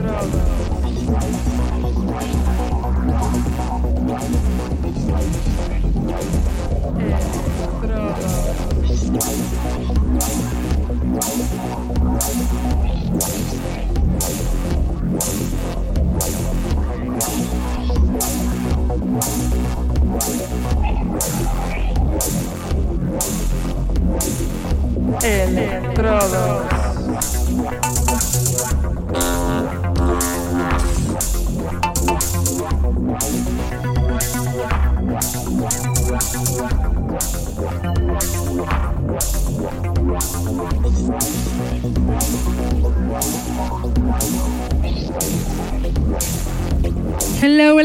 Droga. Electrodos.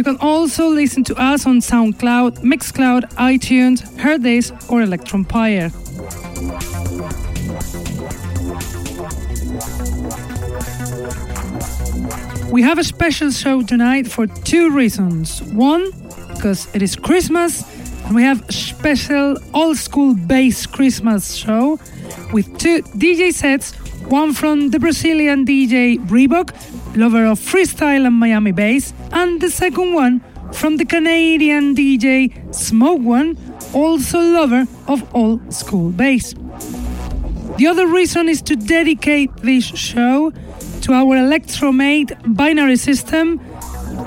You can also listen to us on SoundCloud, Mixcloud, iTunes, Hearthis, or Electronpire. We have a special show tonight for two reasons. One, because it is Christmas, and we have a special old school bass Christmas show with two DJ sets one from the Brazilian DJ Reebock, lover of freestyle and Miami bass, and the second one from the Canadian DJ SmokeOne, also lover of old school bass. The other reason is to dedicate this show to our Electromate binary system,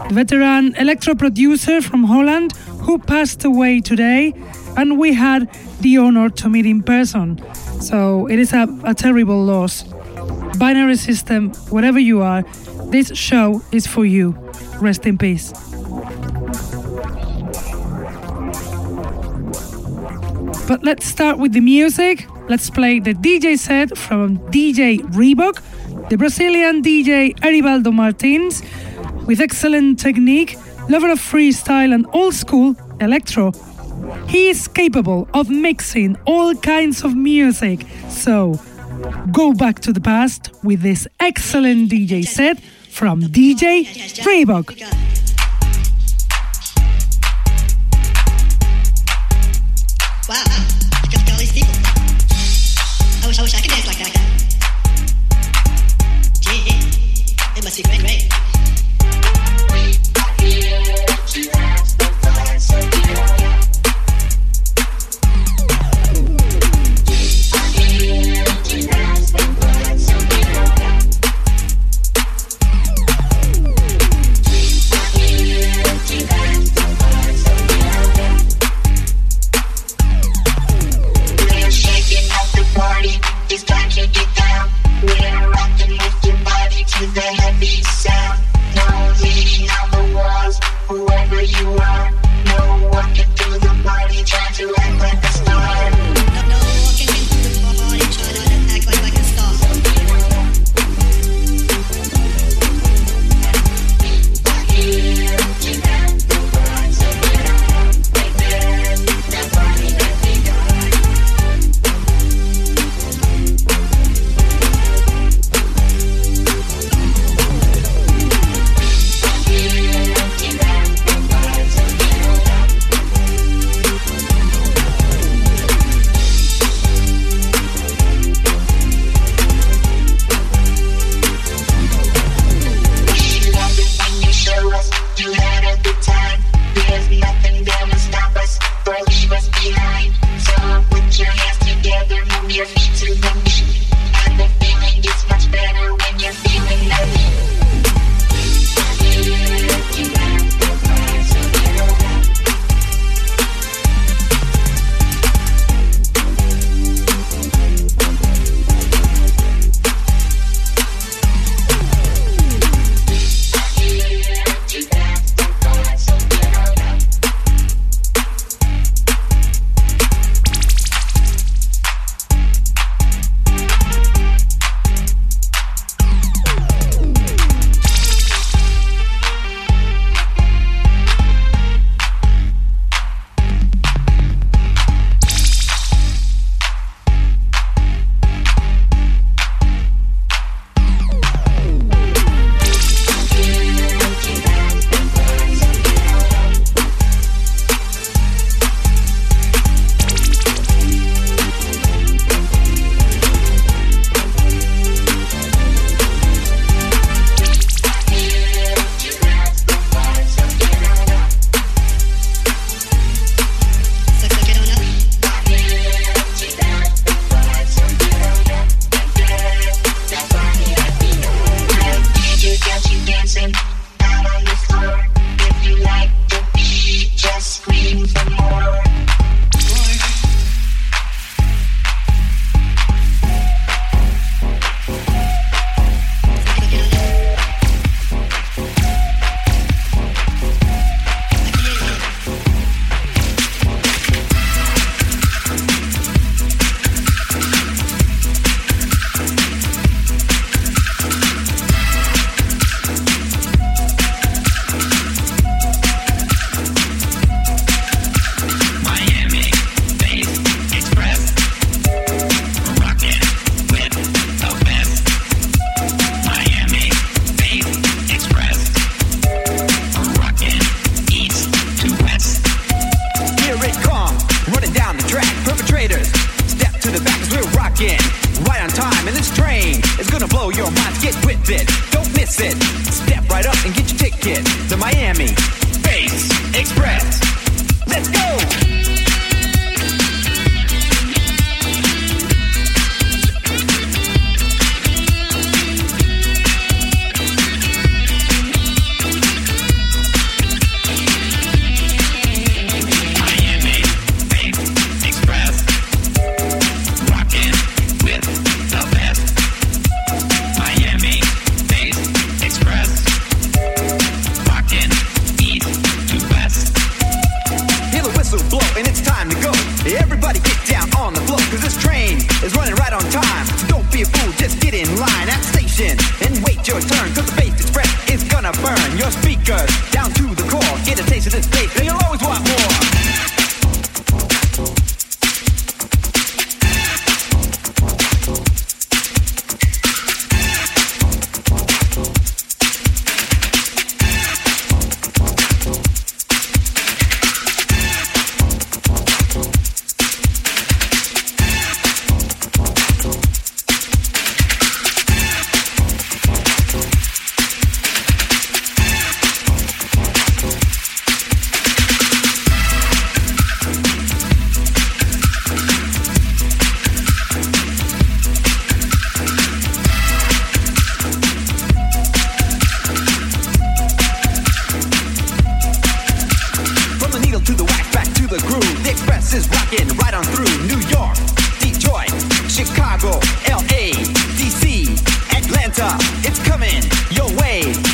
veteran electro producer from Holland who passed away today, and we had the honor to meet in person. So it is a, a terrible loss. Binary system, whatever you are, this show is for you. Rest in peace. But let's start with the music. Let's play the DJ set from DJ Reebock, the Brazilian DJ Erivaldo Martins, with excellent technique, lover of freestyle and old school electro. He is capable of mixing all kinds of music, so go back to the past with this excellent DJ set from DJ Reebock. the groove. Nick Press is rocking right on through New York, Detroit, Chicago, LA, DC, Atlanta. It's coming your way.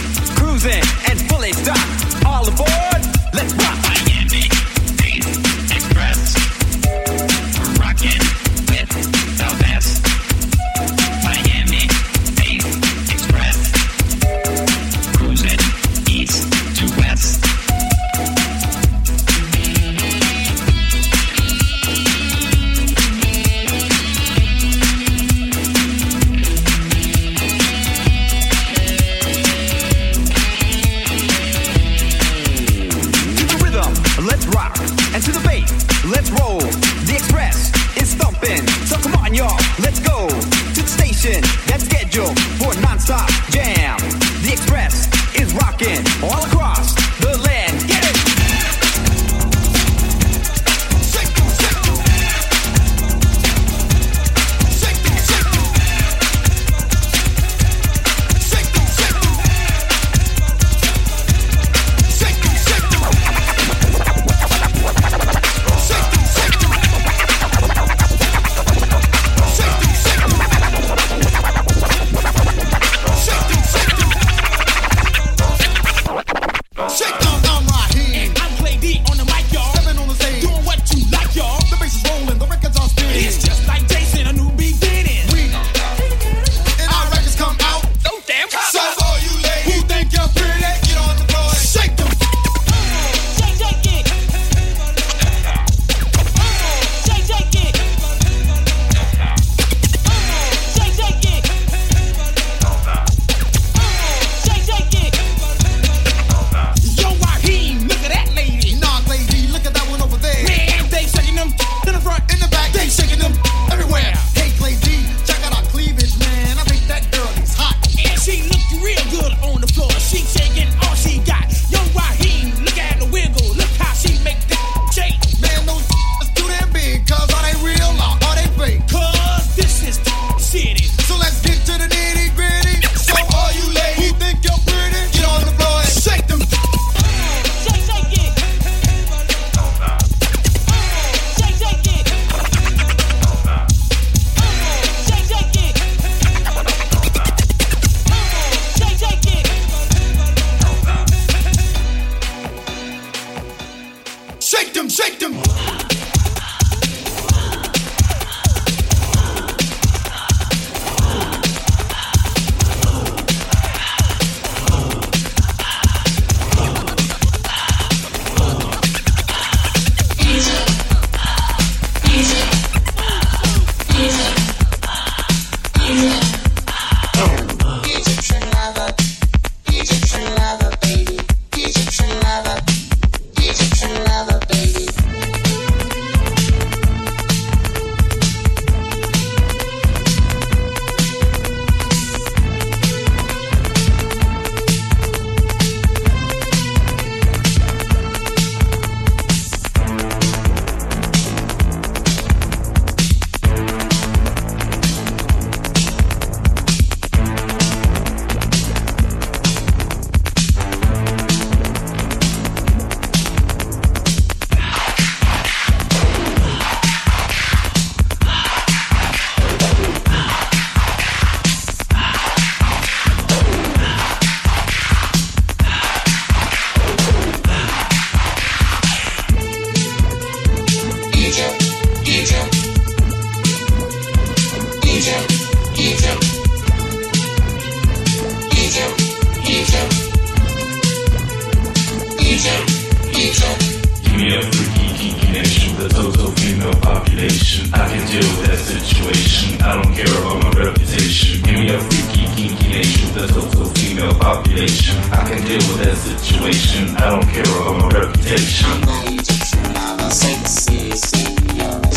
situation. I don't care about my reputation. My sexy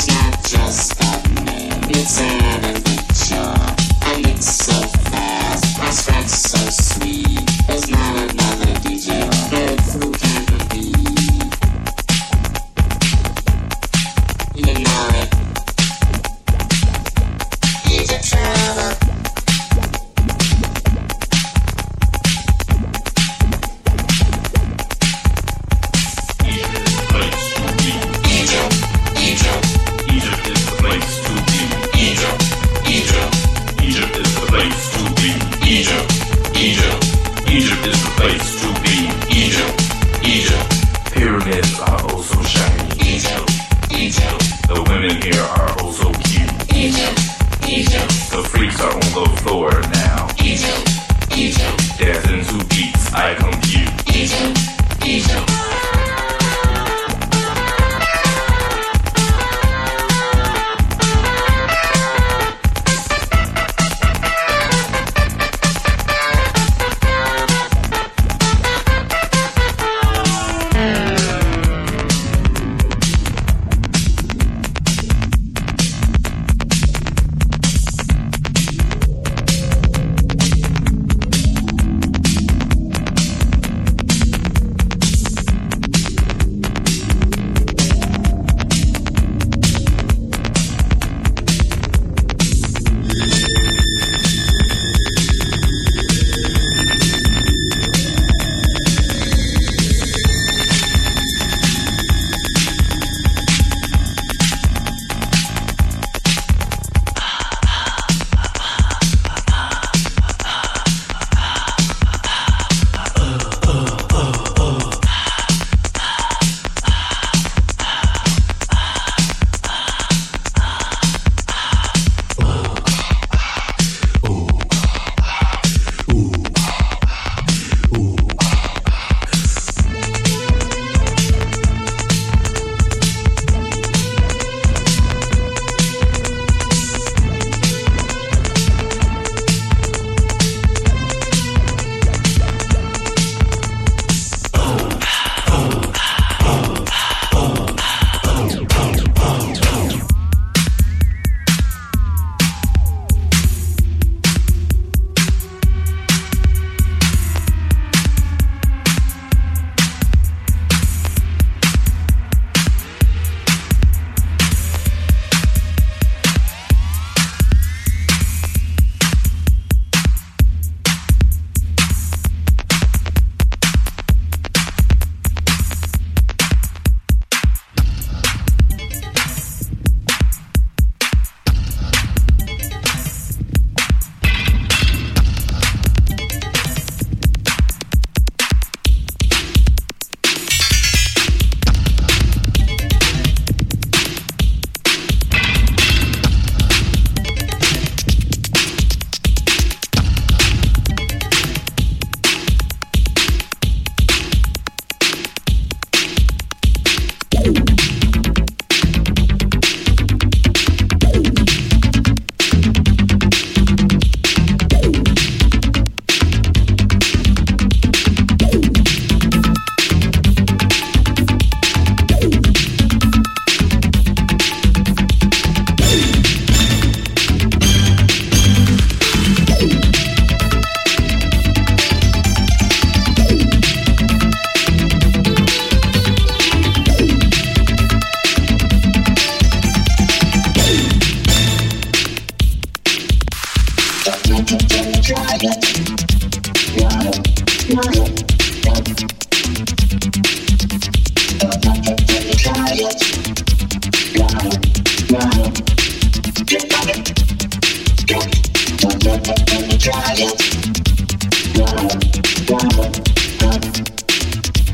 not just a name, it's an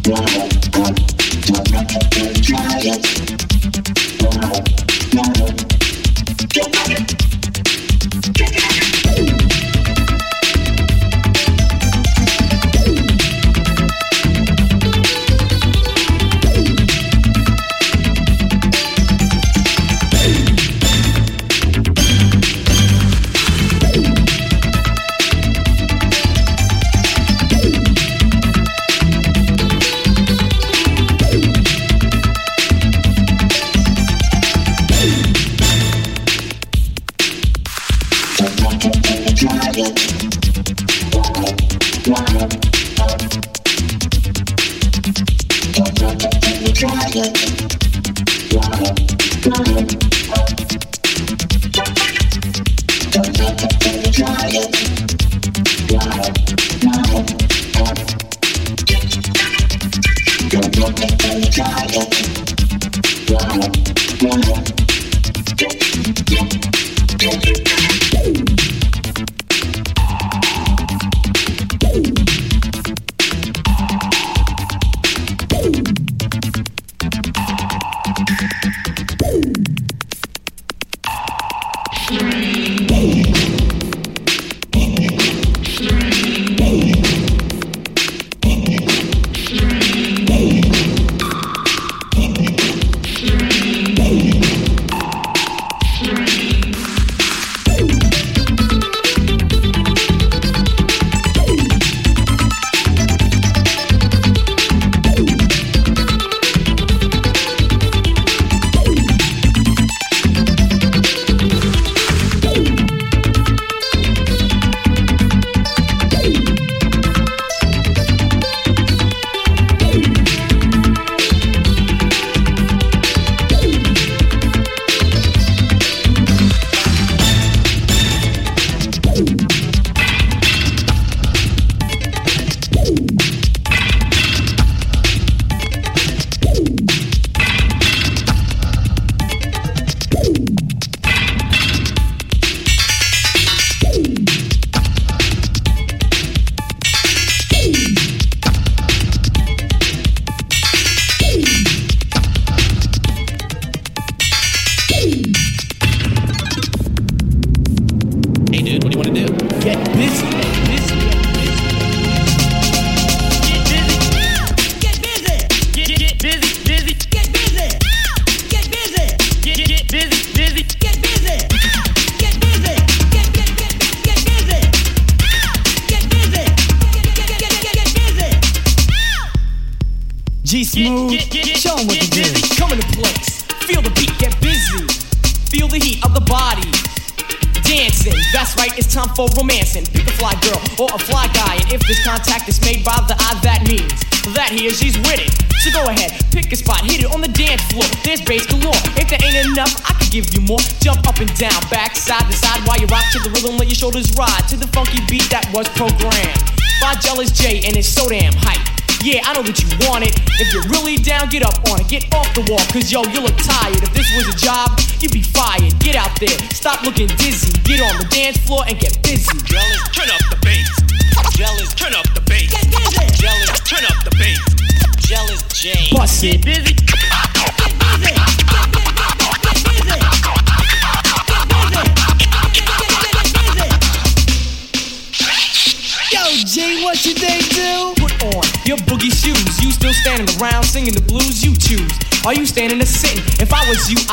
Wow. Yo, you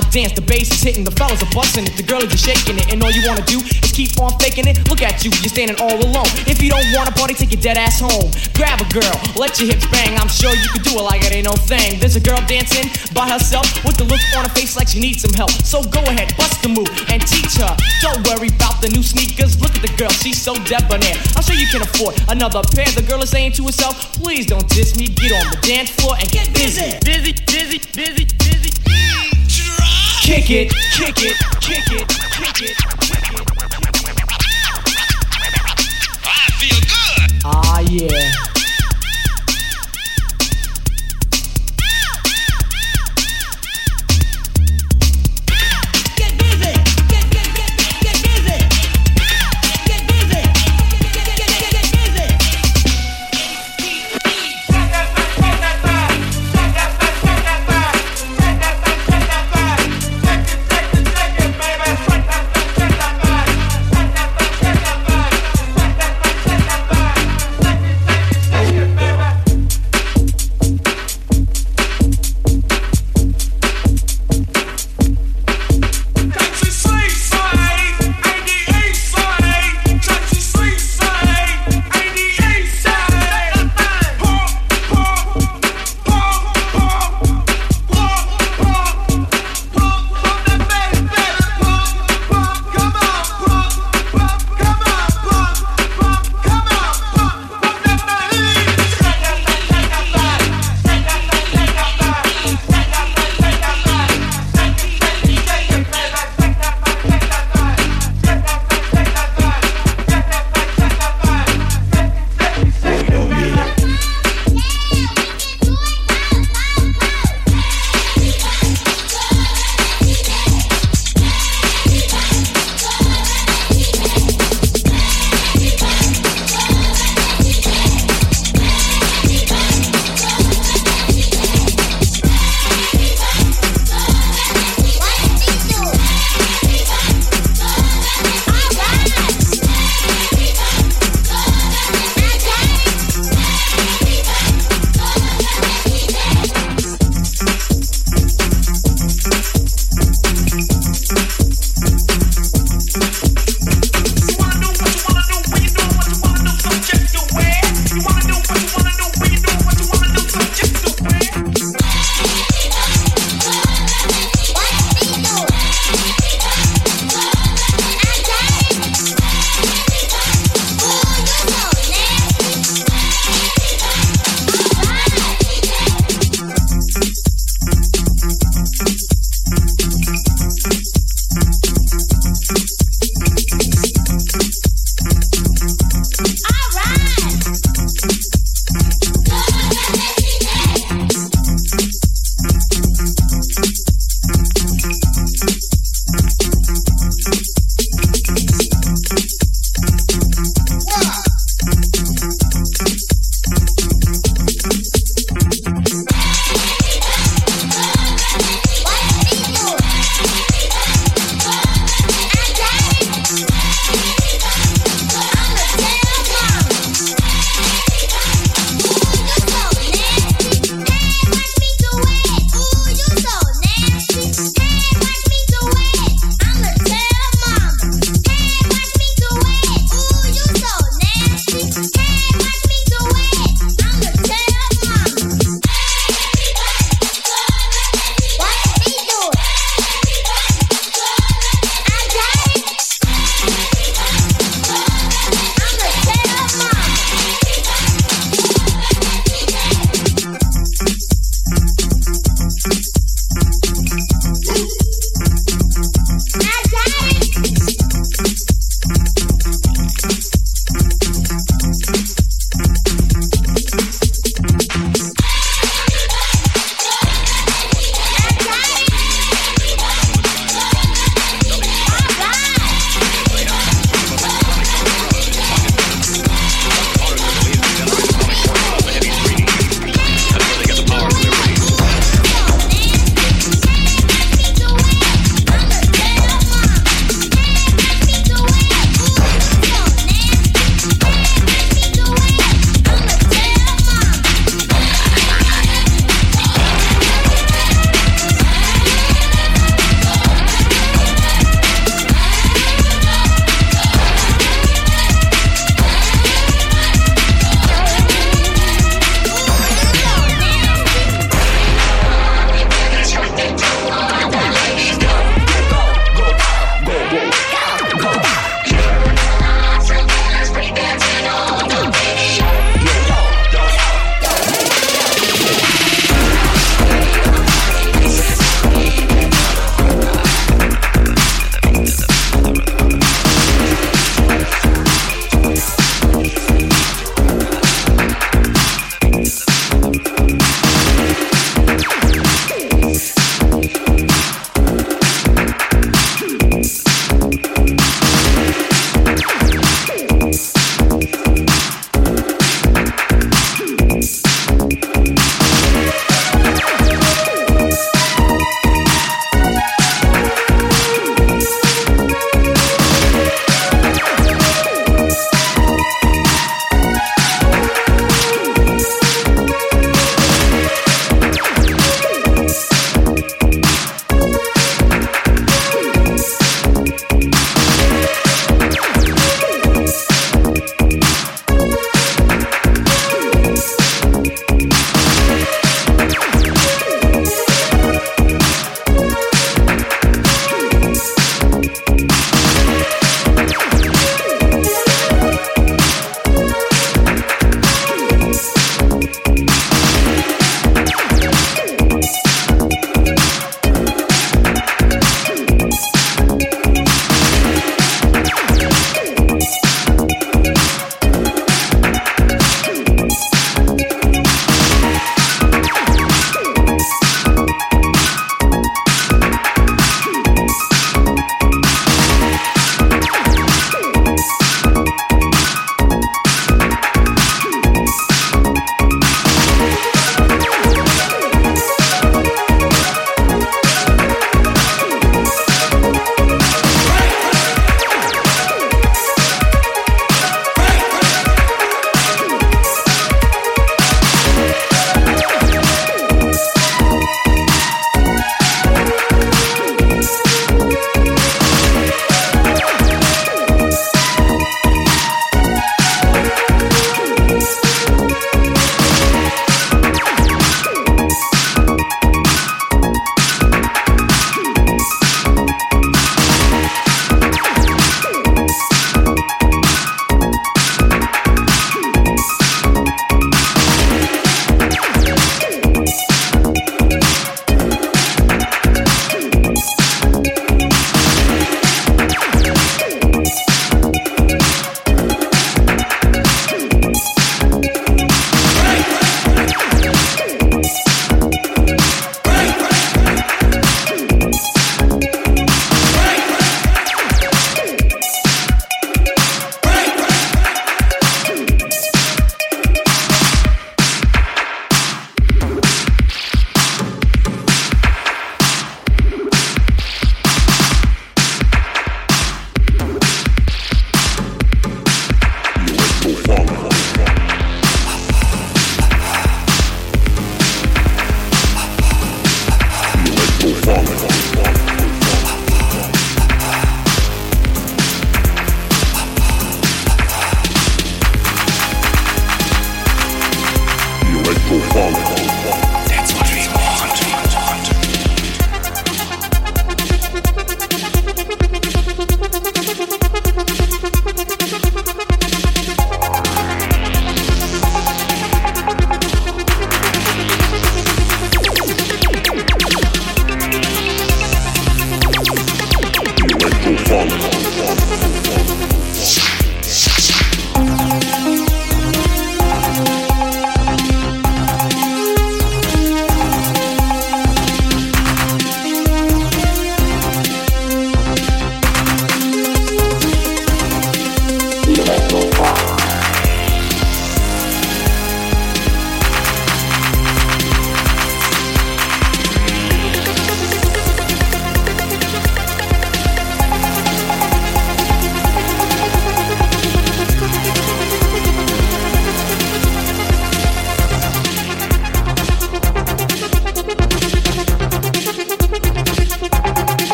I dance. The bass is hitting, the fellas are busting it, the girl is shaking it, and all you wanna do is keep on faking it. Look at you, you're standing all alone. If you don't wanna party, take your dead ass home. Grab a girl, let your hips bang. I'm sure you can do it like it ain't no thing. There's a girl dancing by herself with the look on her face like she needs some help. So go ahead, bust the move and teach her. Don't worry about the new sneakers. Look at the girl, she's so debonair. I'm sure you can afford another pair. The girl is saying to herself, please don't diss me. Get on the dance floor and get busy. Busy, busy, busy, busy. Kick it, kick it, kick it, kick it. I feel good. Ah, yeah.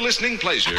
listening pleasure.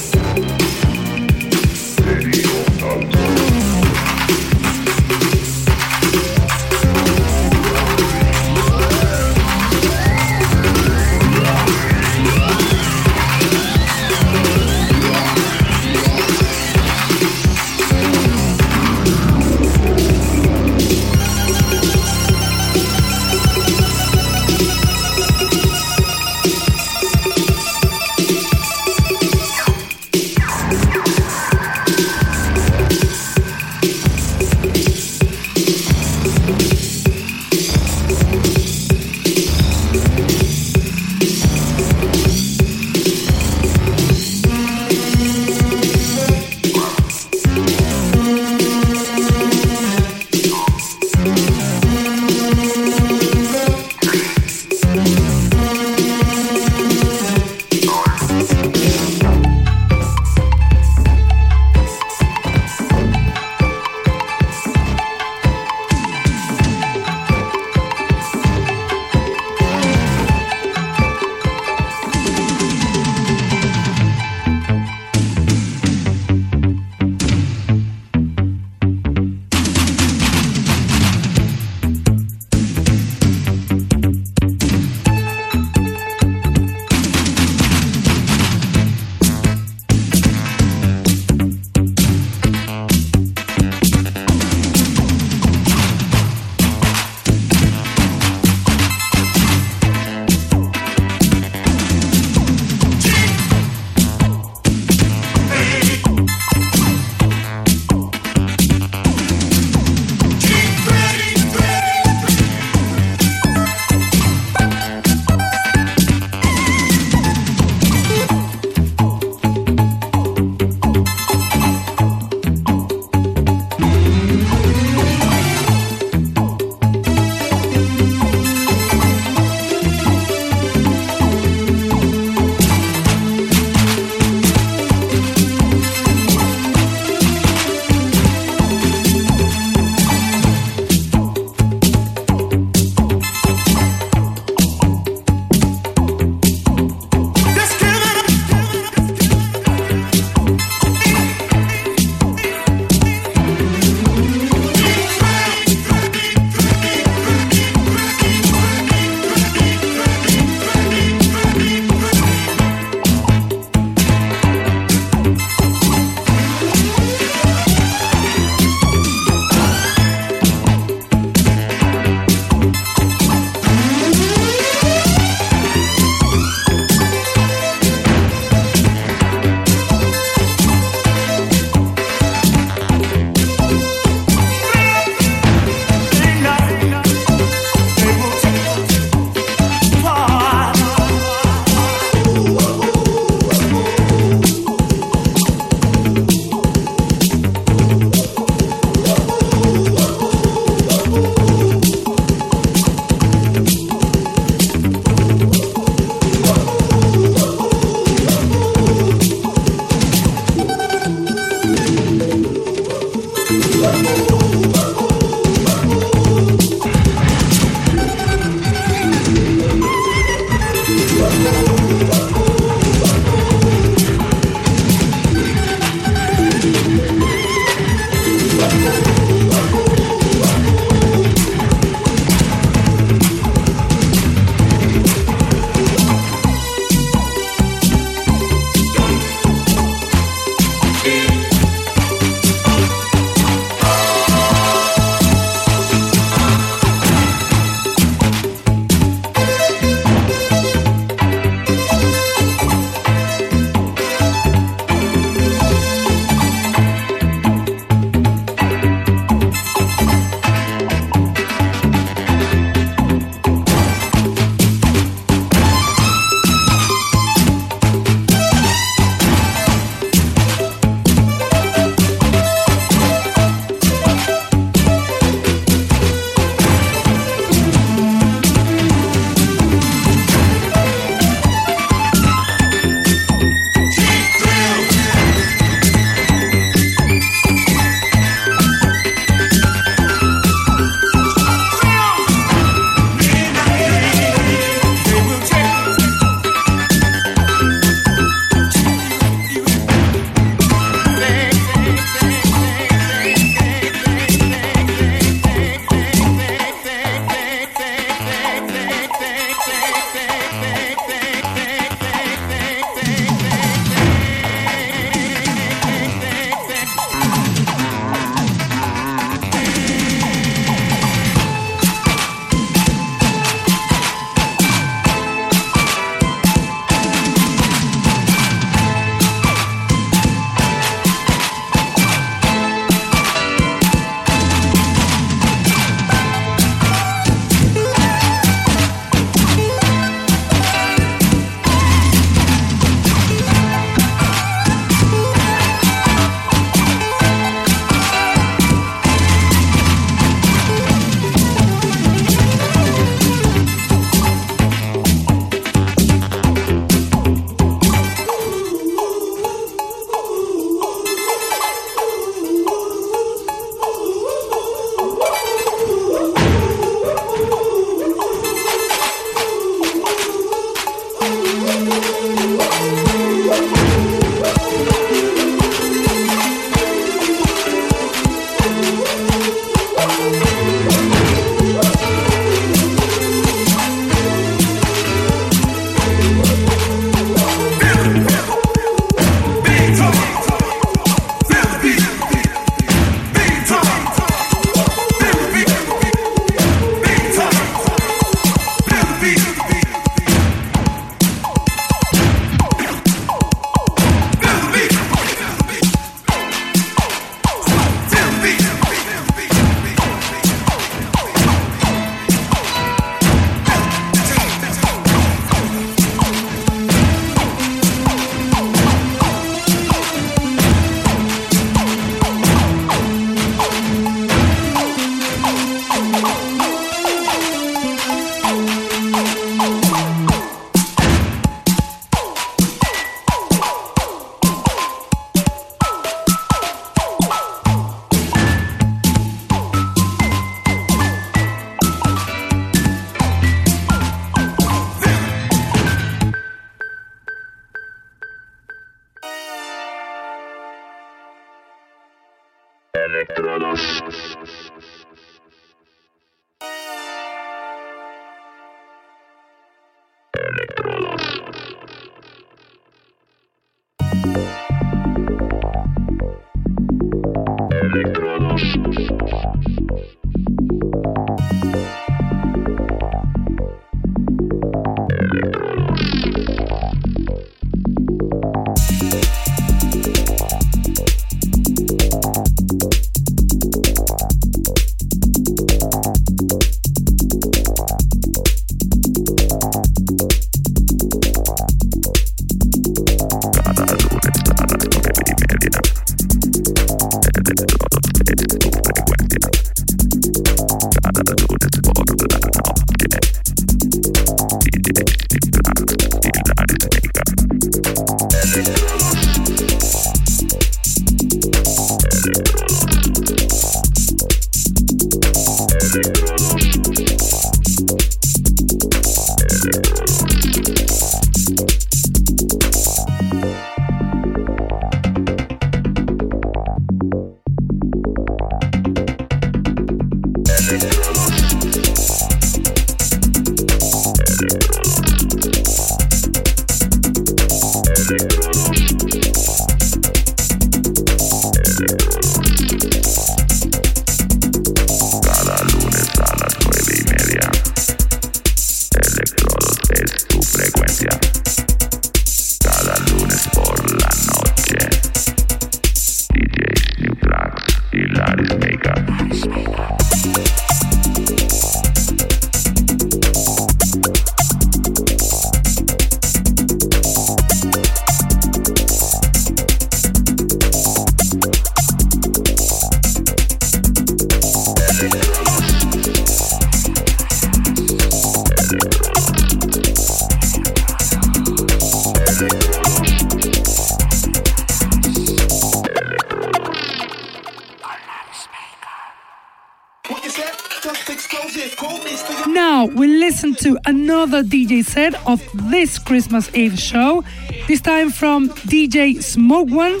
DJ set of this Christmas Eve show. This time from DJ SmokeOne.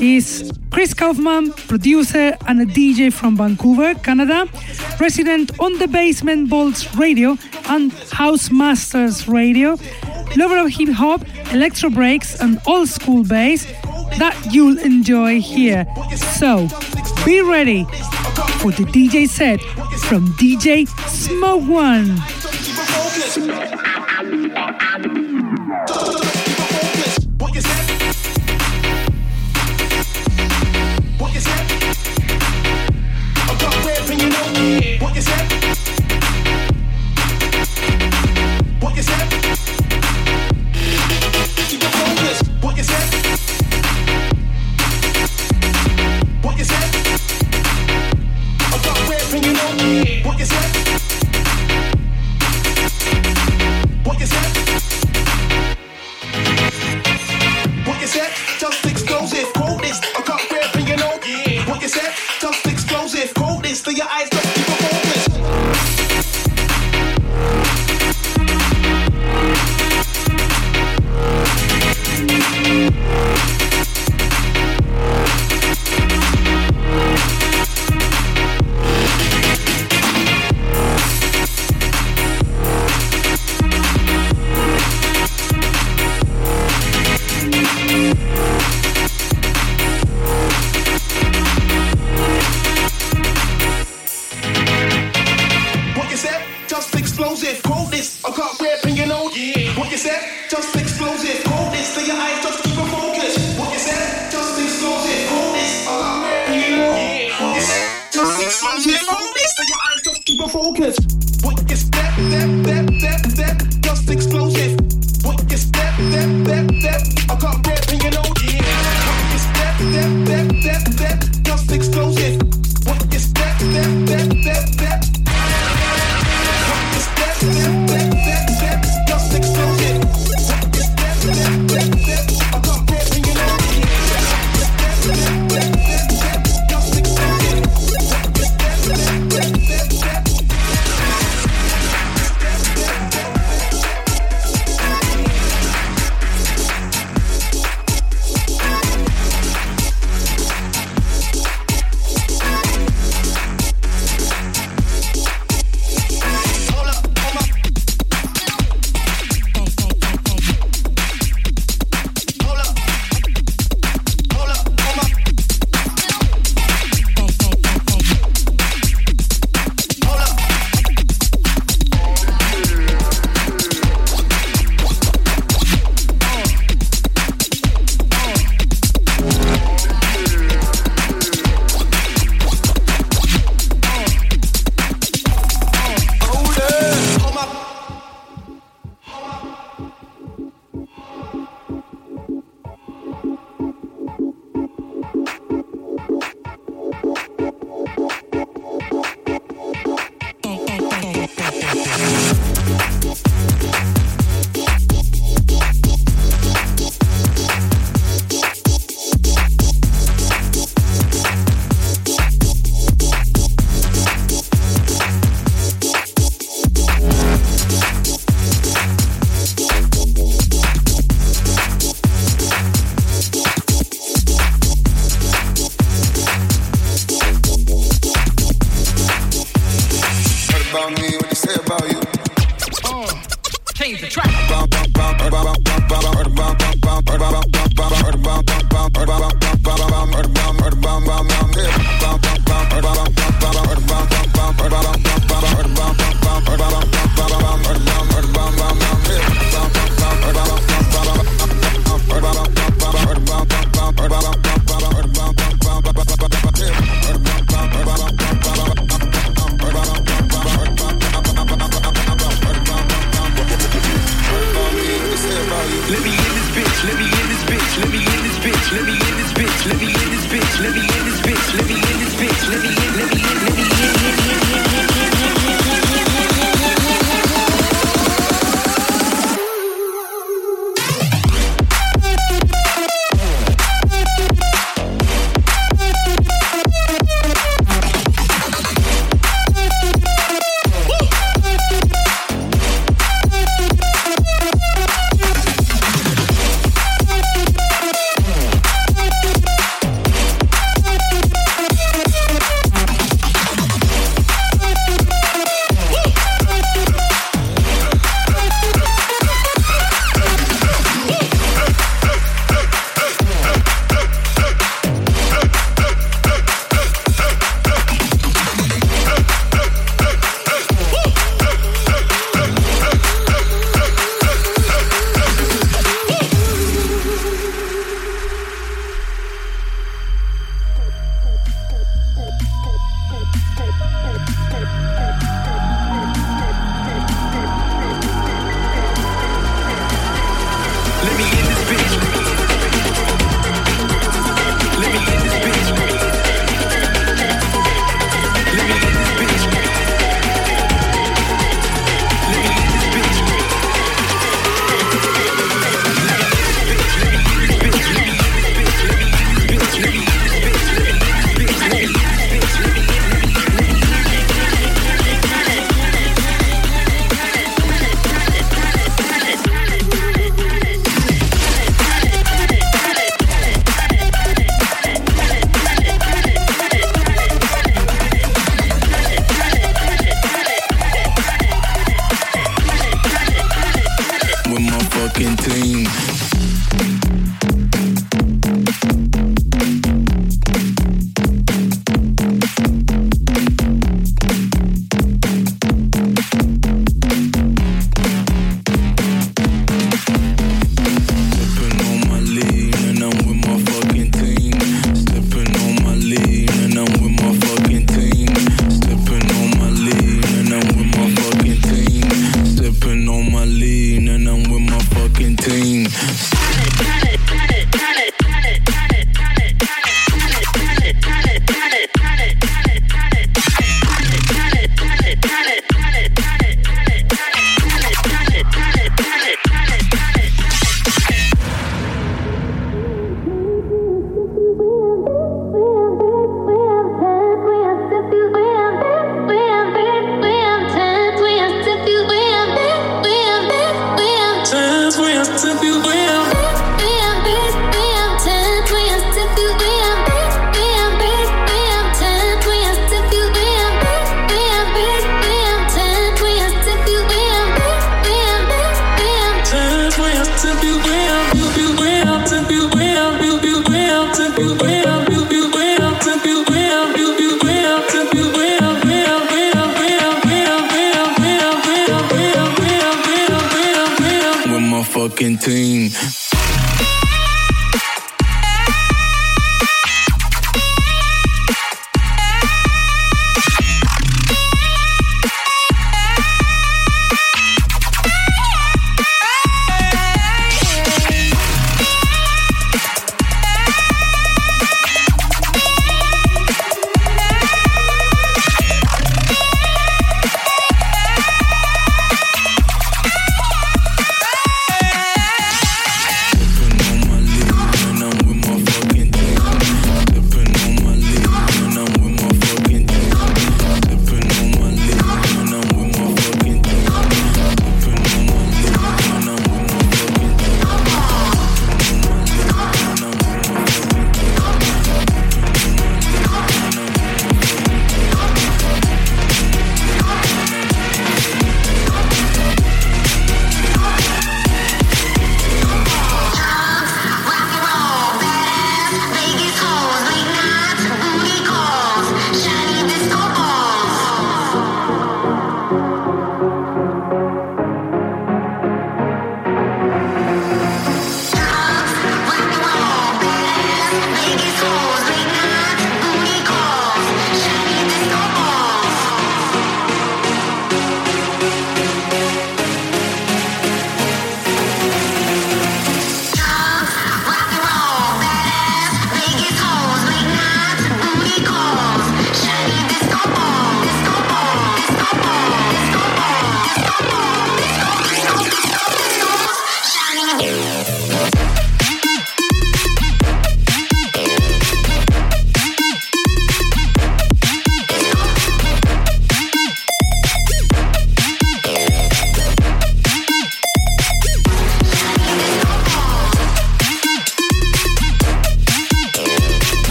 He's Chris Kaufman, producer and a DJ from Vancouver, Canada, resident on the Basement Bolts Radio and House Masters Radio, lover of hip hop, electro breaks, and old school bass that you'll enjoy here. So be ready for the DJ set from DJ SmokeOne.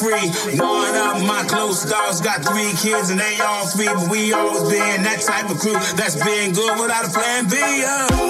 free. One of my close dogs got three kids and they all free, but we always been that type of crew that's been good without a plan B. Uh.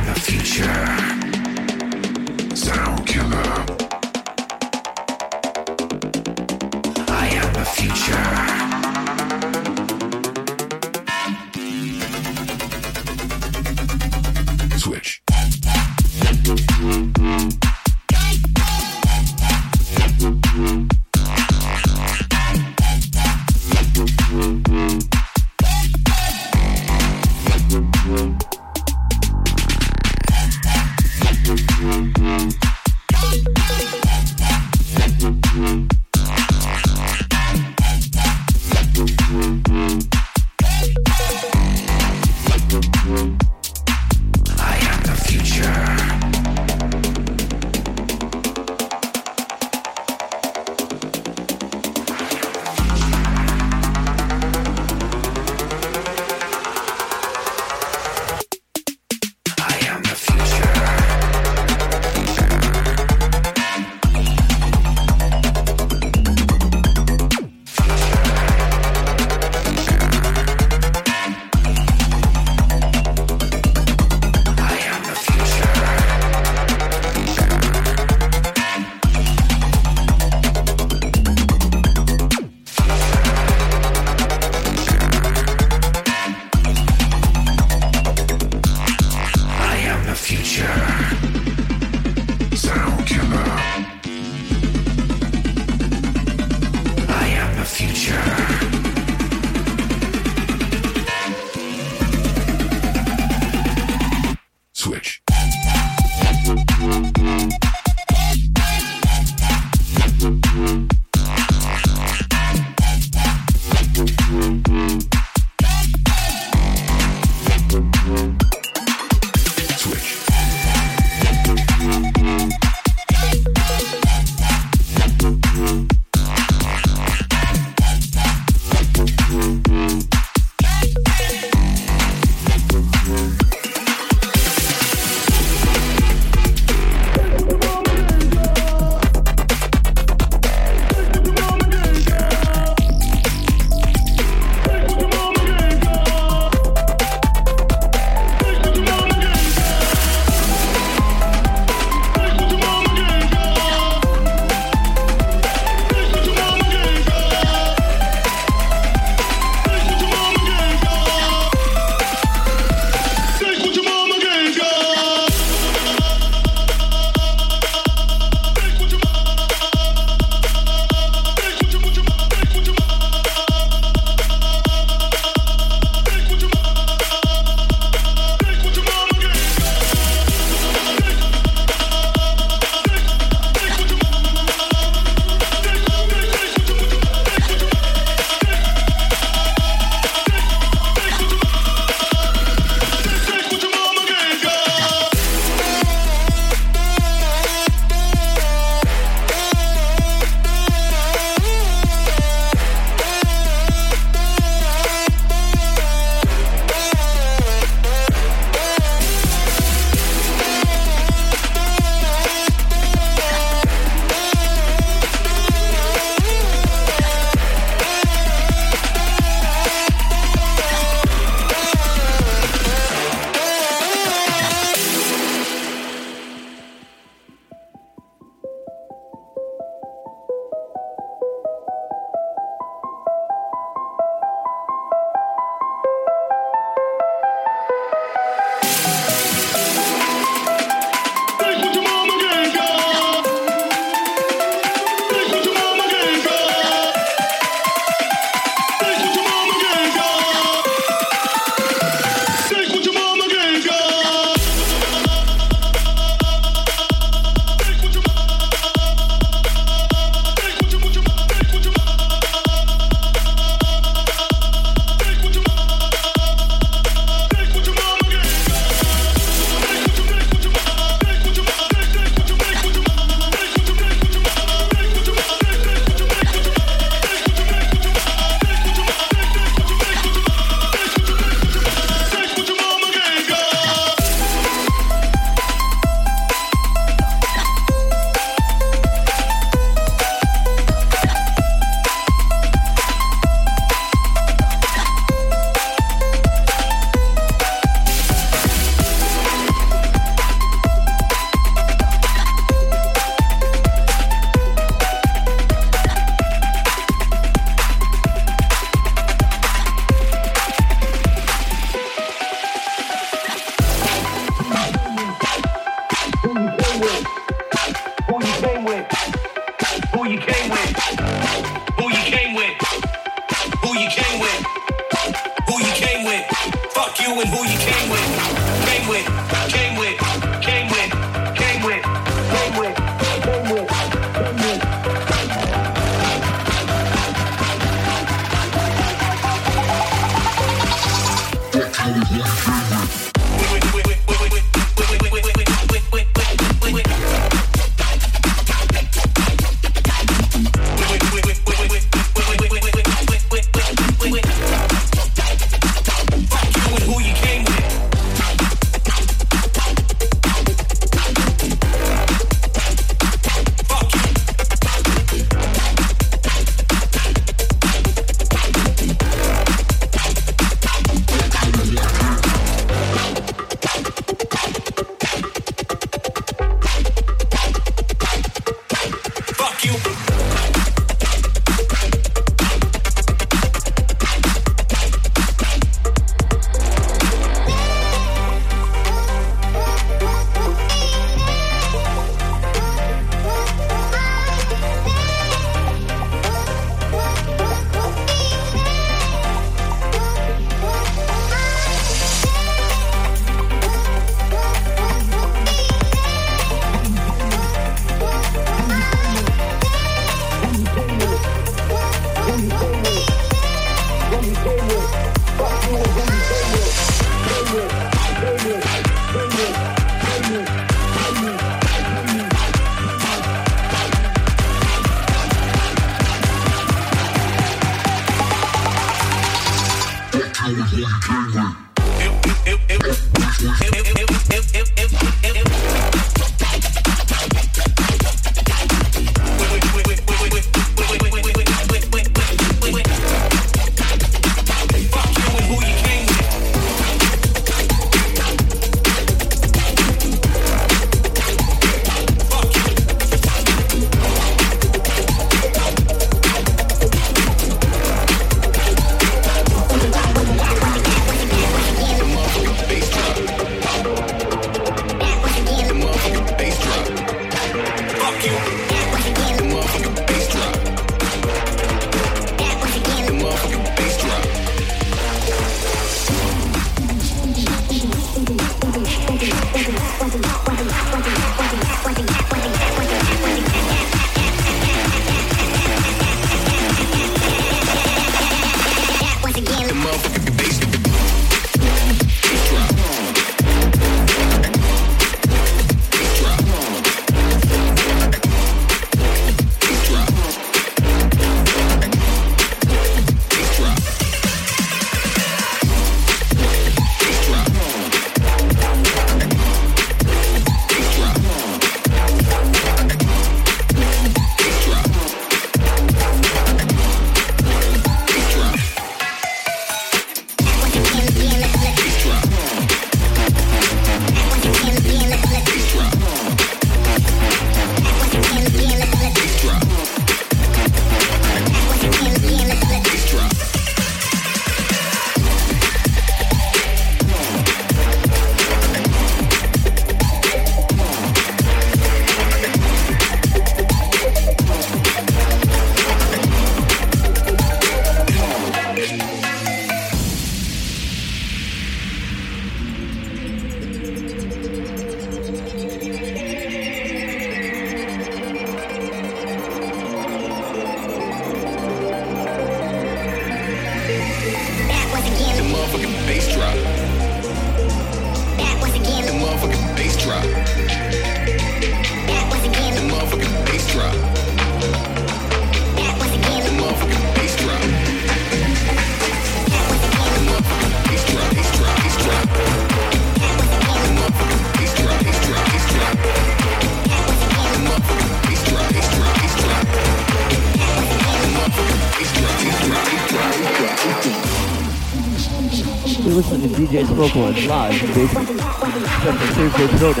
DJ Smoke One live basement.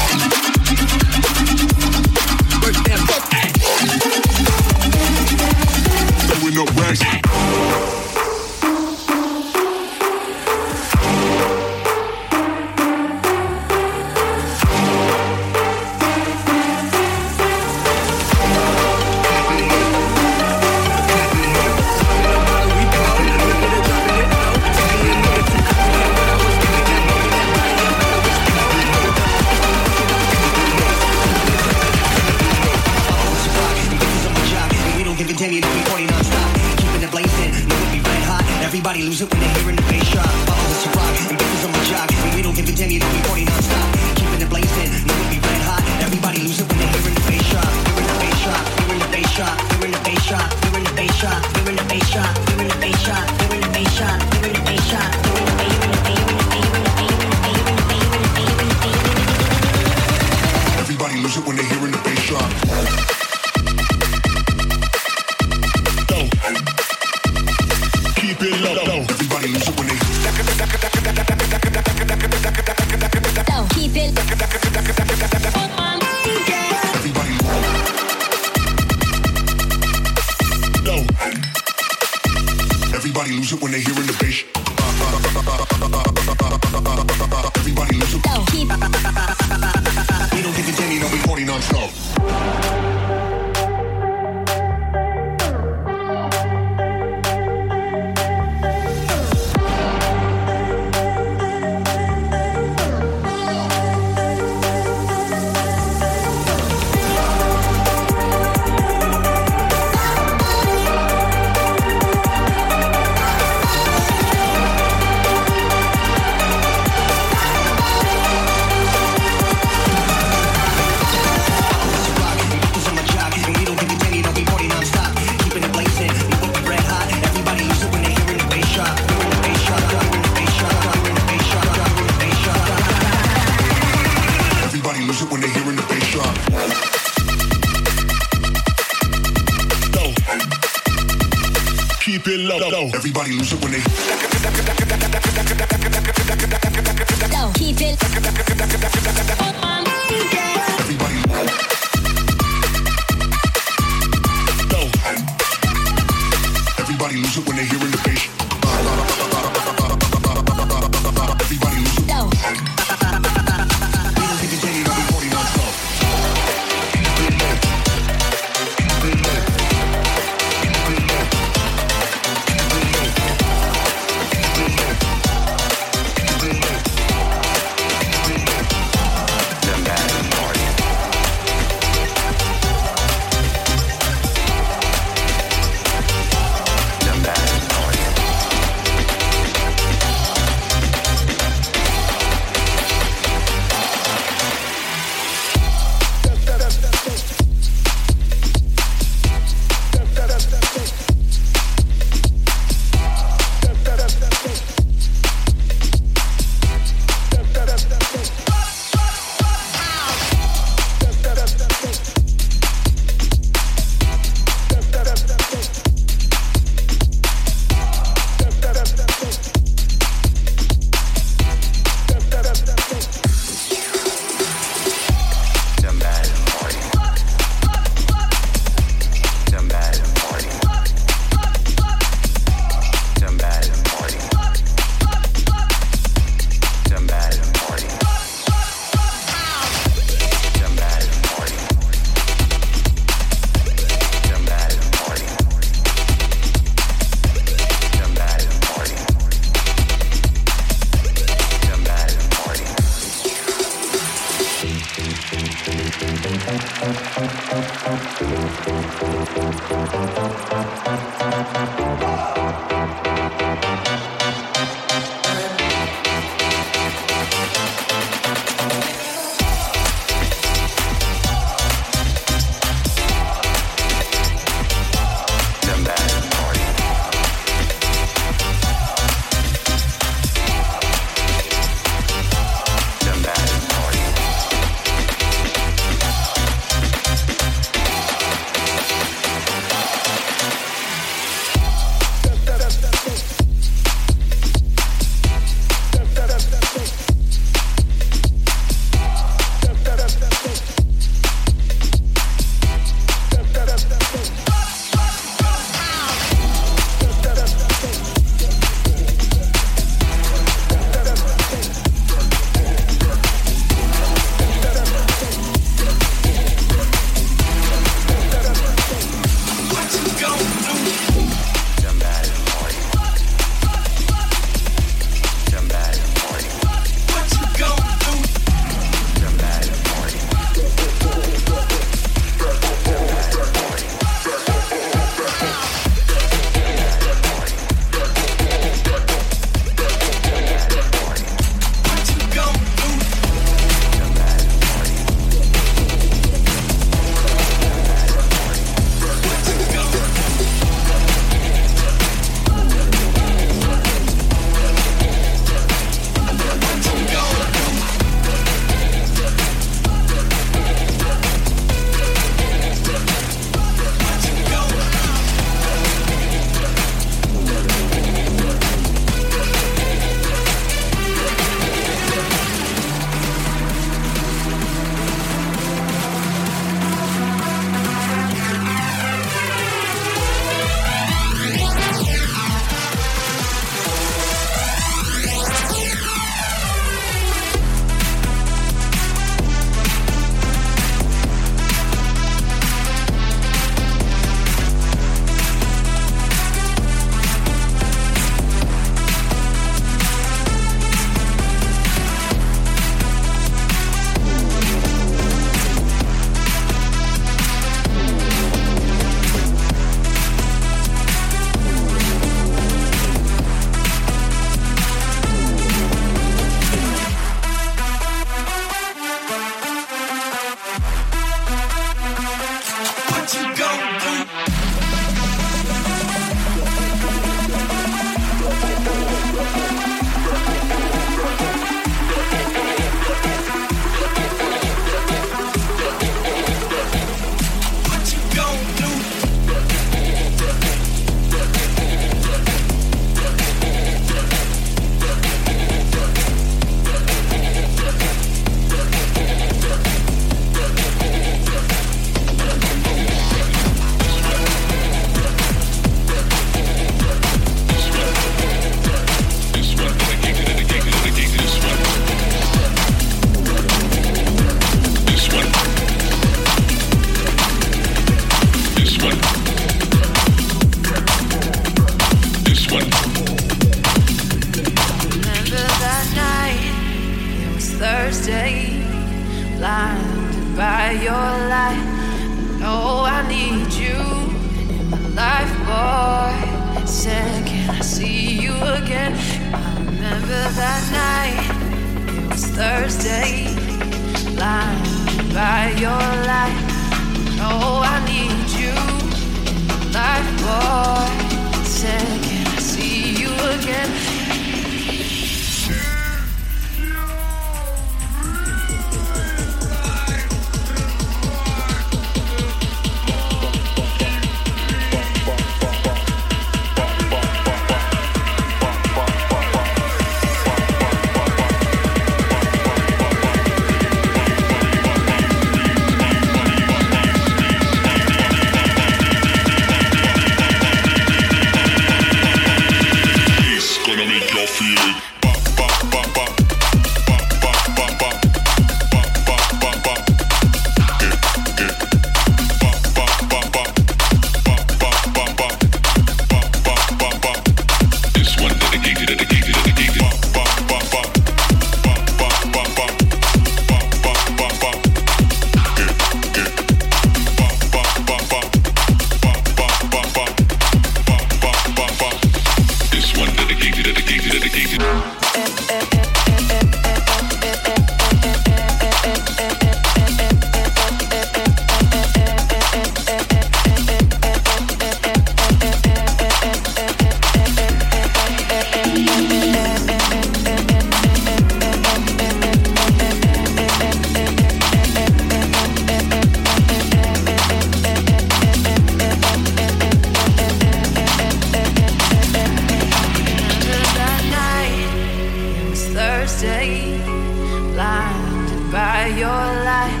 Your light.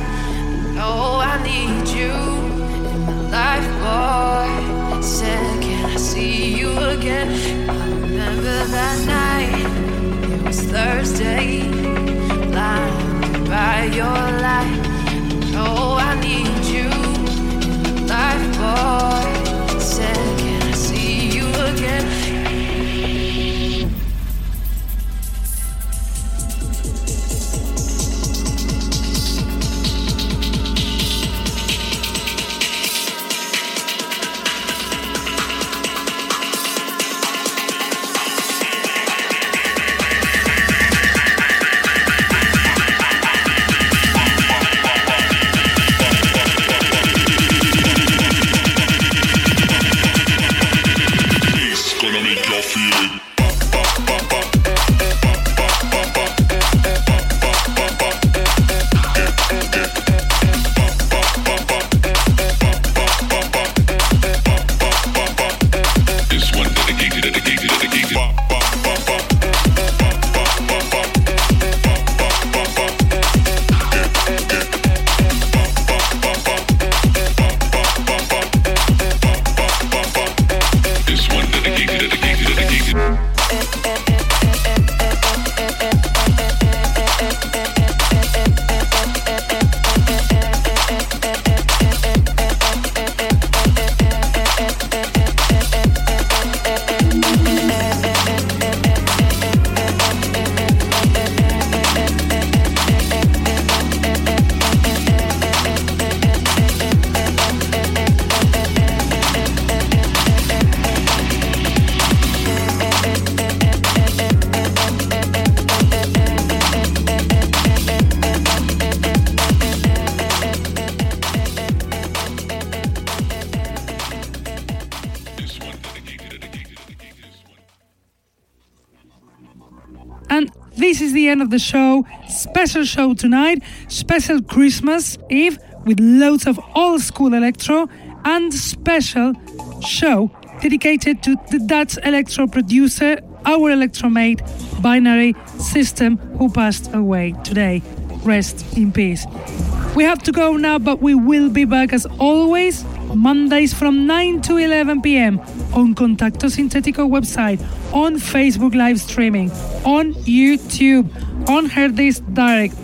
Oh, I need you in my life, boy. Said, can I see you again? I remember that night. It was Thursday. Blinded by your light. Oh, I need you in my life, boy. The show. Special show tonight, special Christmas Eve with loads of old school electro and special show dedicated to the Dutch electro producer, our electromate binary system who passed away today. Rest in peace. We have to go now, but we will be back as always Mondays from 9 to 11 p.m. on Contacto Sintetico website, on Facebook live streaming, on YouTube, on Herdis Direct.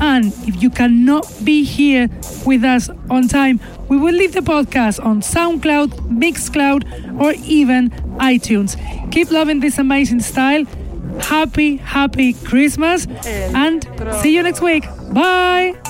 And if you cannot be here with us on time, we will leave the podcast on SoundCloud, Mixcloud, or even iTunes. Keep loving this amazing style. Happy, happy Christmas, and see you next week. Bye.